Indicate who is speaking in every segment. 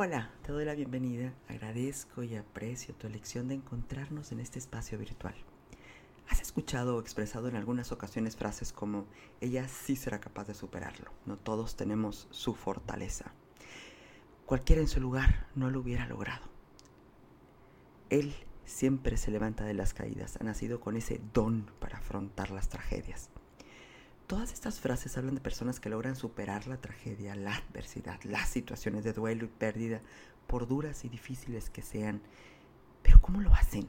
Speaker 1: Hola, te doy la bienvenida. Agradezco y aprecio tu elección de encontrarnos en este espacio virtual. ¿Has escuchado o expresado en algunas ocasiones frases como ella sí será capaz de superarlo? No todos tenemos su fortaleza. Cualquiera en su lugar no lo hubiera logrado. Él siempre se levanta de las caídas, ha nacido con ese don para afrontar las tragedias. Todas estas frases hablan de personas que logran superar la tragedia, la adversidad, las situaciones de duelo y pérdida, por duras y difíciles que sean. Pero ¿cómo lo hacen?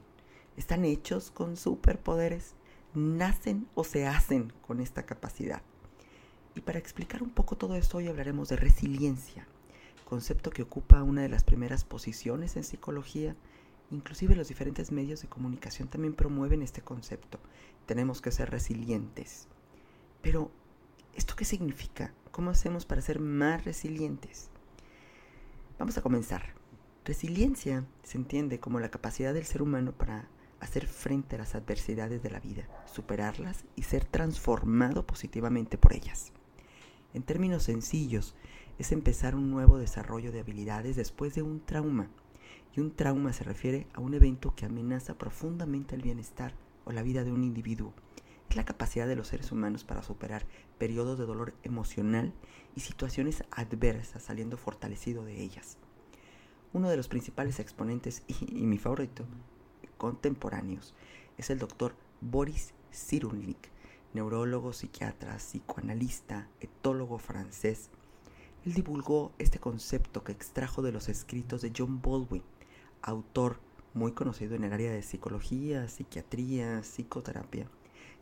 Speaker 1: ¿Están hechos con superpoderes? ¿Nacen o se hacen con esta capacidad? Y para explicar un poco todo esto hoy hablaremos de resiliencia, concepto que ocupa una de las primeras posiciones en psicología. Inclusive los diferentes medios de comunicación también promueven este concepto. Tenemos que ser resilientes. Pero, ¿esto qué significa? ¿Cómo hacemos para ser más resilientes? Vamos a comenzar. Resiliencia se entiende como la capacidad del ser humano para hacer frente a las adversidades de la vida, superarlas y ser transformado positivamente por ellas. En términos sencillos, es empezar un nuevo desarrollo de habilidades después de un trauma. Y un trauma se refiere a un evento que amenaza profundamente el bienestar o la vida de un individuo es la capacidad de los seres humanos para superar periodos de dolor emocional y situaciones adversas saliendo fortalecido de ellas. Uno de los principales exponentes y, mi favorito contemporáneos es el doctor Boris Cyrulnik, neurólogo, psiquiatra, psicoanalista, etólogo francés. Él divulgó este concepto que extrajo de los escritos de John Baldwin, autor muy conocido en el área de psicología, psiquiatría, psicoterapia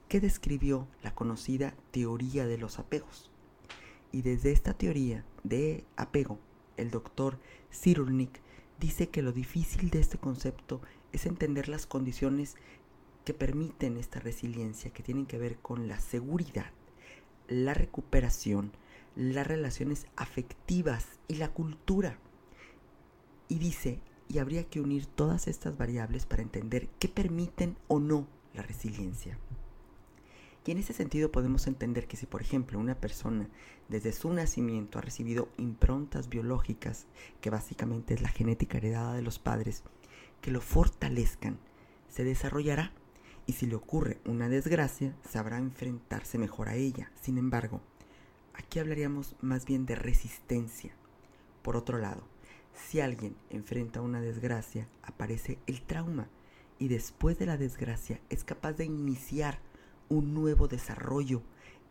Speaker 1: que describió la conocida teoría de los apegos. Y desde esta teoría de apego, el doctor Cyrulnik dice que lo difícil de este concepto es entender las condiciones que permiten esta resiliencia, que tienen que ver con la seguridad, la recuperación, las relaciones afectivas y la cultura. Y dice, y habría que unir todas estas variables para entender qué permiten o no la resiliencia. Y en ese sentido podemos entender que si, por ejemplo, una persona desde su nacimiento ha recibido improntas biológicas, que básicamente es la genética heredada de los padres, que lo fortalezcan, se desarrollará y si le ocurre una desgracia, sabrá enfrentarse mejor a ella. Sin embargo, aquí hablaríamos más bien de resistencia. Por otro lado, si alguien enfrenta una desgracia, aparece el trauma y después de la desgracia es capaz de iniciar un nuevo desarrollo.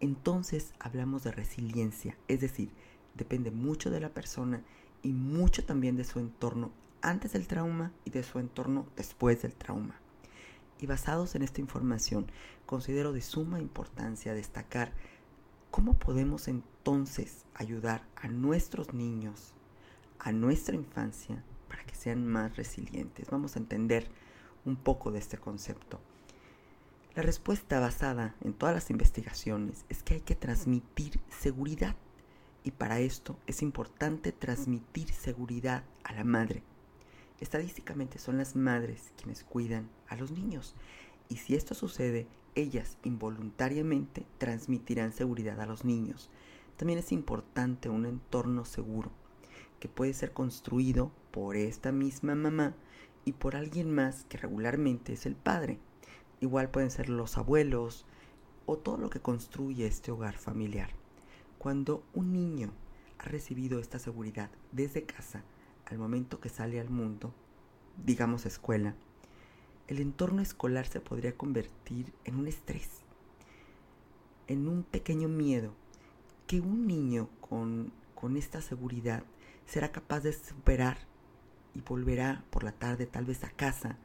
Speaker 1: Entonces hablamos de resiliencia, es decir, depende mucho de la persona y mucho también de su entorno antes del trauma y de su entorno después del trauma. Y basados en esta información, considero de suma importancia destacar cómo podemos entonces ayudar a nuestros niños, a nuestra infancia, para que sean más resilientes. Vamos a entender un poco de este concepto. La respuesta basada en todas las investigaciones es que hay que transmitir seguridad y para esto es importante transmitir seguridad a la madre. Estadísticamente son las madres quienes cuidan a los niños y si esto sucede, ellas involuntariamente transmitirán seguridad a los niños. También es importante un entorno seguro que puede ser construido por esta misma mamá y por alguien más que regularmente es el padre. Igual pueden ser los abuelos o todo lo que construye este hogar familiar. Cuando un niño ha recibido esta seguridad desde casa al momento que sale al mundo, digamos escuela, el entorno escolar se podría convertir en un estrés, en un pequeño miedo que un niño con, con esta seguridad será capaz de superar y volverá por la tarde tal vez a casa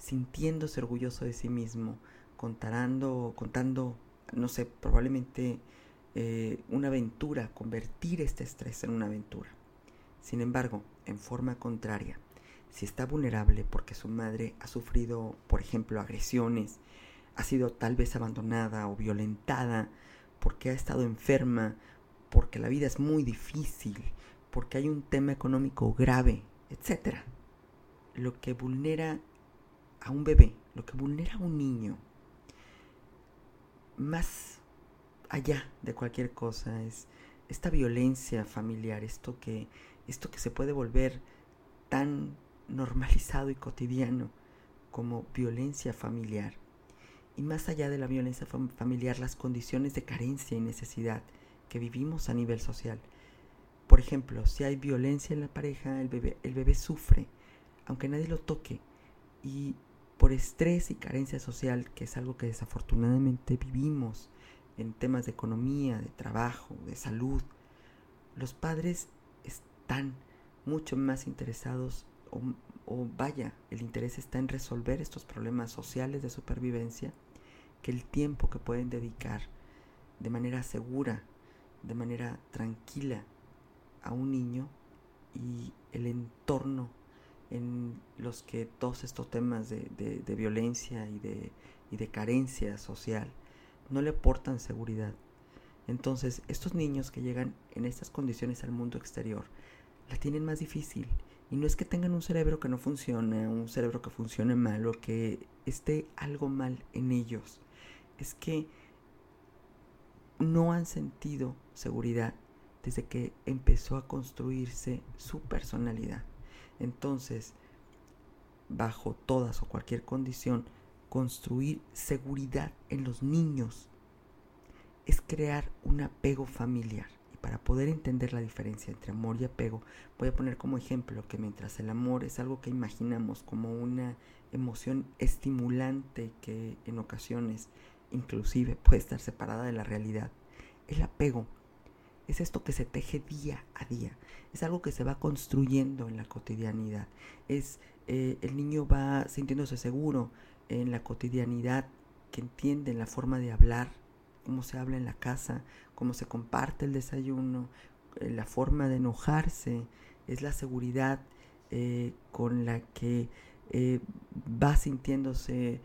Speaker 1: sintiéndose orgulloso de sí mismo, contando, contando no sé, probablemente eh, una aventura, convertir este estrés en una aventura. Sin embargo, en forma contraria, si está vulnerable porque su madre ha sufrido, por ejemplo, agresiones, ha sido tal vez abandonada o violentada, porque ha estado enferma, porque la vida es muy difícil, porque hay un tema económico grave, etc. Lo que vulnera a un bebé, lo que vulnera a un niño, más allá de cualquier cosa, es esta violencia familiar, esto que esto que se puede volver tan normalizado y cotidiano como violencia familiar. Y más allá de la violencia familiar, las condiciones de carencia y necesidad que vivimos a nivel social. Por ejemplo, si hay violencia en la pareja, el bebé, el bebé sufre, aunque nadie lo toque. Y por estrés y carencia social, que es algo que desafortunadamente vivimos en temas de economía, de trabajo, de salud, los padres están mucho más interesados o, o, vaya, el interés está en resolver estos problemas sociales de supervivencia que el tiempo que pueden dedicar de manera segura, de manera tranquila a un niño y el entorno en los que todos estos temas de, violencia y de, y de carencia social no le aportan seguridad. Entonces, estos niños que llegan en estas condiciones al mundo exterior, la tienen más difícil. Y no es que tengan un cerebro que no funcione, un cerebro que funcione mal o que esté algo mal en ellos. Es que no han sentido seguridad desde que empezó a construirse su personalidad. Entonces, bajo todas o cualquier condición, construir seguridad en los niños es crear un apego familiar. Y para poder entender la diferencia entre amor y apego, voy a poner como ejemplo que mientras el amor es algo que imaginamos como una emoción estimulante que en ocasiones inclusive puede estar separada de la realidad, el apego es esto que se teje día a día, es algo que se va construyendo en la cotidianidad, es eh, el niño va sintiéndose seguro en la cotidianidad, que entiende la forma de hablar, cómo se habla en la casa, cómo se comparte el desayuno, eh, la forma de enojarse, es la seguridad eh, con la que va sintiéndose,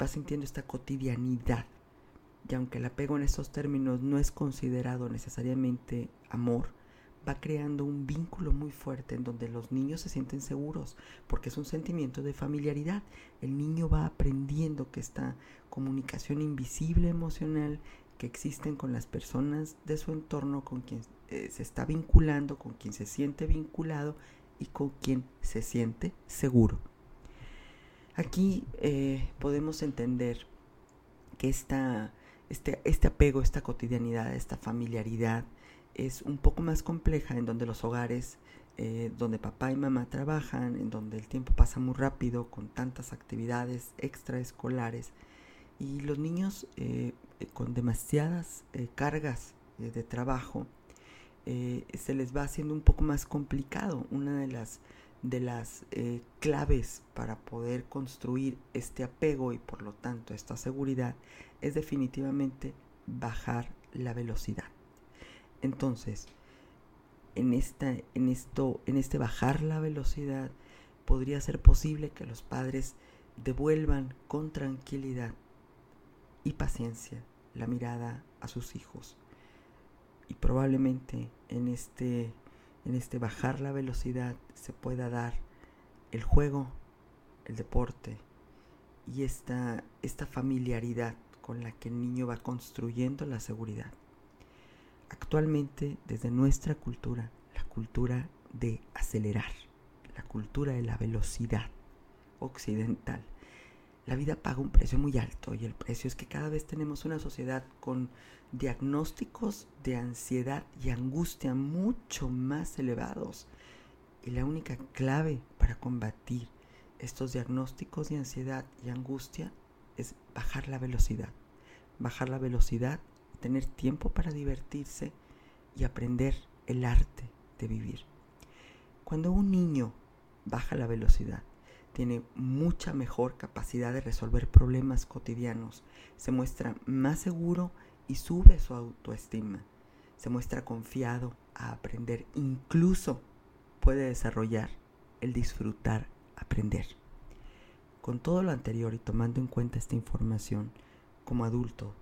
Speaker 1: va sintiendo esta cotidianidad y aunque el apego en estos términos no es considerado necesariamente amor, va creando un vínculo muy fuerte en donde los niños se sienten seguros, porque es un sentimiento de familiaridad. El niño va aprendiendo que esta comunicación invisible emocional que existen con las personas de su entorno, con quien eh, se está vinculando, con quien se siente vinculado y con quien se siente seguro. Aquí eh, podemos entender que esta este, este, apego, esta cotidianidad, esta familiaridad es un poco más compleja en donde los hogares, eh, donde papá y mamá trabajan, en donde el tiempo pasa muy rápido con tantas actividades extraescolares y los niños eh, con demasiadas eh, cargas de trabajo, se les va haciendo un poco más complicado. Una de las de las claves para poder construir este apego y por lo tanto esta seguridad es definitivamente bajar la velocidad. Entonces, en, esta, en, esto, en este bajar la velocidad podría ser posible que los padres devuelvan con tranquilidad y paciencia la mirada a sus hijos. Y probablemente en este en este bajar la velocidad se pueda dar el juego, el deporte y esta, esta familiaridad con la que el niño va construyendo la seguridad. Actualmente, desde nuestra cultura, la cultura de acelerar, la cultura de la velocidad occidental, la vida paga un precio muy alto y el precio es que cada vez tenemos una sociedad con diagnósticos de ansiedad y angustia mucho más elevados. Y la única clave para combatir estos diagnósticos de ansiedad y angustia es bajar la velocidad. Bajar la velocidad, tener tiempo para divertirse y aprender el arte de vivir. Cuando un niño baja la velocidad, tiene mucha mejor capacidad de resolver problemas cotidianos, se muestra más seguro y sube su autoestima, se muestra confiado a aprender, incluso puede desarrollar el disfrutar aprender. Con todo lo anterior y tomando en cuenta esta información, como adulto,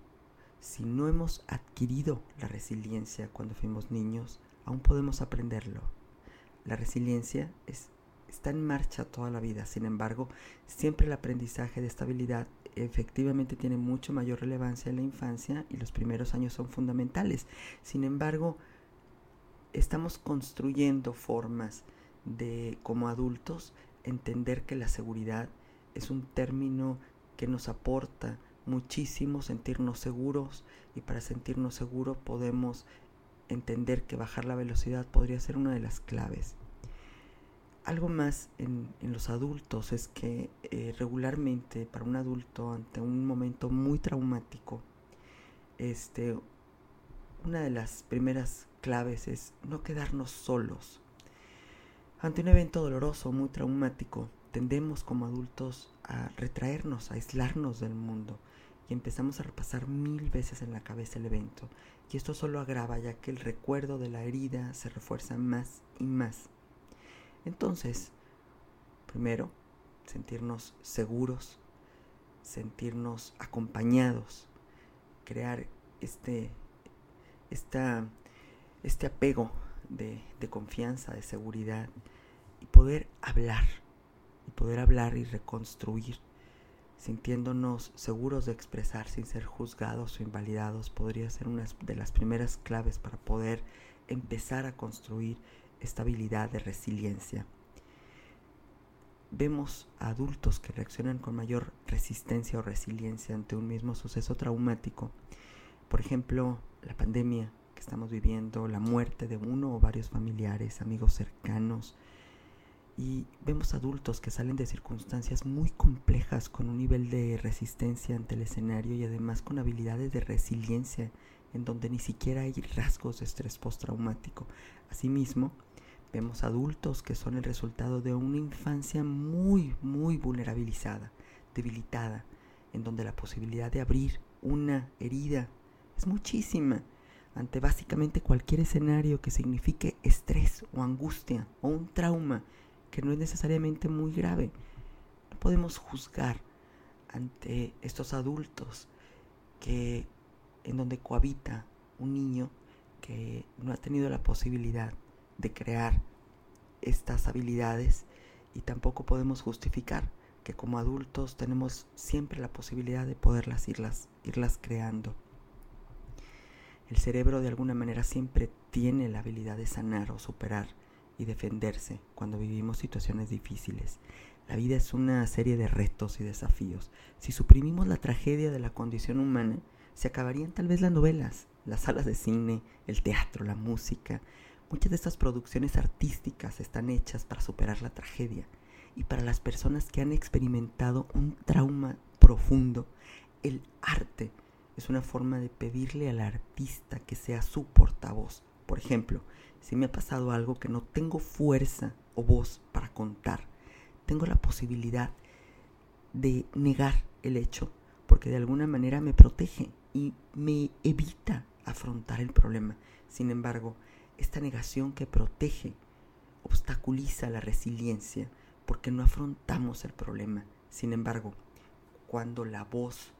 Speaker 1: si no hemos adquirido la resiliencia cuando fuimos niños, aún podemos aprenderlo. La resiliencia es está en marcha toda la vida. Sin embargo, siempre el aprendizaje de estabilidad efectivamente tiene mucho mayor relevancia en la infancia y los primeros años son fundamentales. Sin embargo, estamos construyendo formas de, como adultos, entender que la seguridad es un término que nos aporta muchísimo sentirnos seguros y para sentirnos seguros podemos entender que bajar la velocidad podría ser una de las claves. Algo más en, los adultos es que eh, regularmente para un adulto ante un momento muy traumático, este, una de las primeras claves es no quedarnos solos. Ante un evento doloroso, muy traumático, tendemos como adultos a retraernos, a aislarnos del mundo y empezamos a repasar mil veces en la cabeza el evento. Y esto solo agrava ya que el recuerdo de la herida se refuerza más y más. Entonces, primero, sentirnos seguros, sentirnos acompañados, crear este, este apego de, confianza, de seguridad y poder hablar, poder hablar y reconstruir sintiéndonos seguros de expresar sin ser juzgados o invalidados, podría ser una de las primeras claves para poder empezar a construir esta habilidad de resiliencia. Vemos a adultos que reaccionan con mayor resistencia o resiliencia ante un mismo suceso traumático. Por ejemplo, la pandemia que estamos viviendo, la muerte de uno o varios familiares, amigos cercanos, y vemos adultos que salen de circunstancias muy complejas con un nivel de resistencia ante el escenario y además con habilidades de resiliencia en donde ni siquiera hay rasgos de estrés postraumático. Asimismo, vemos adultos que son el resultado de una infancia muy, muy vulnerabilizada, debilitada, en donde la posibilidad de abrir una herida es muchísima ante básicamente cualquier escenario que signifique estrés o angustia o un trauma que no es necesariamente muy grave. No podemos juzgar ante estos adultos que en donde cohabita un niño que no ha tenido la posibilidad de crear estas habilidades y tampoco podemos justificar que como adultos tenemos siempre la posibilidad de poderlas irlas, irlas creando. El cerebro de alguna manera siempre tiene la habilidad de sanar o superar y defenderse cuando vivimos situaciones difíciles. La vida es una serie de retos y desafíos. Si suprimimos la tragedia de la condición humana, se acabarían tal vez las novelas, las salas de cine, el teatro, la música. Muchas de estas producciones artísticas están hechas para superar la tragedia. Y para las personas que han experimentado un trauma profundo, el arte es una forma de pedirle al artista que sea su portavoz. Por ejemplo, si me ha pasado algo que no tengo fuerza o voz para contar, tengo la posibilidad de negar el hecho, porque de alguna manera me protege y me evita afrontar el problema. Sin embargo, esta negación que protege obstaculiza la resiliencia porque no afrontamos el problema. Sin embargo, cuando la voz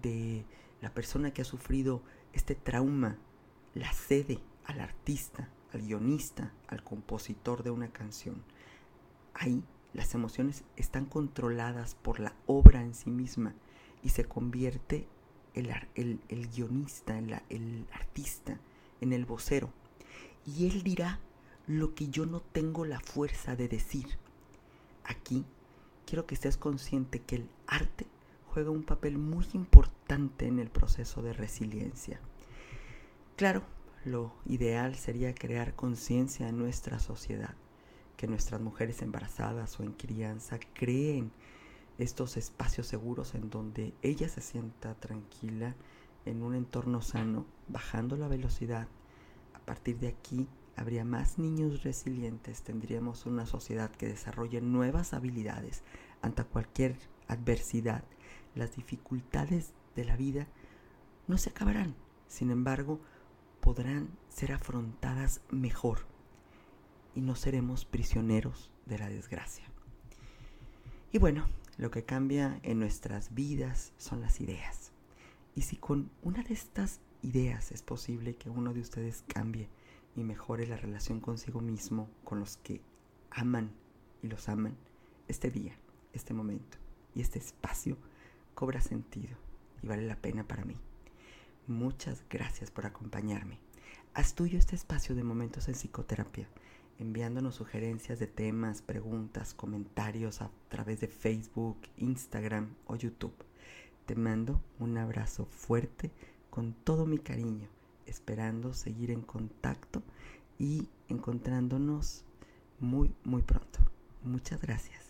Speaker 1: de la persona que ha sufrido este trauma la cede al artista, al guionista, al compositor de una canción. Ahí las emociones están controladas por la obra en sí misma y se convierte el, el, guionista, el, el artista, en el vocero. Y él dirá lo que yo no tengo la fuerza de decir. Aquí quiero que estés consciente que el arte juega un papel muy importante en el proceso de resiliencia. Claro, lo ideal sería crear conciencia en nuestra sociedad, que nuestras mujeres embarazadas o en crianza creen estos espacios seguros en donde ella se sienta tranquila en un entorno sano, bajando la velocidad. A partir de aquí habría más niños resilientes, tendríamos una sociedad que desarrolle nuevas habilidades ante cualquier adversidad. Las dificultades de la vida no se acabarán. Sin embargo, podrán ser afrontadas mejor y no seremos prisioneros de la desgracia. Y bueno, lo que cambia en nuestras vidas son las ideas. Y si con una de estas ideas es posible que uno de ustedes cambie y mejore la relación consigo mismo, con los que aman y los aman, este día, este momento y este espacio cobra sentido y vale la pena para mí. Muchas gracias por acompañarme. Haz tuyo este espacio de momentos en psicoterapia, enviándonos sugerencias de temas, preguntas, comentarios a través de Facebook, Instagram o YouTube. Te mando un abrazo fuerte con todo mi cariño, esperando seguir en contacto y encontrándonos muy, muy pronto. Muchas gracias.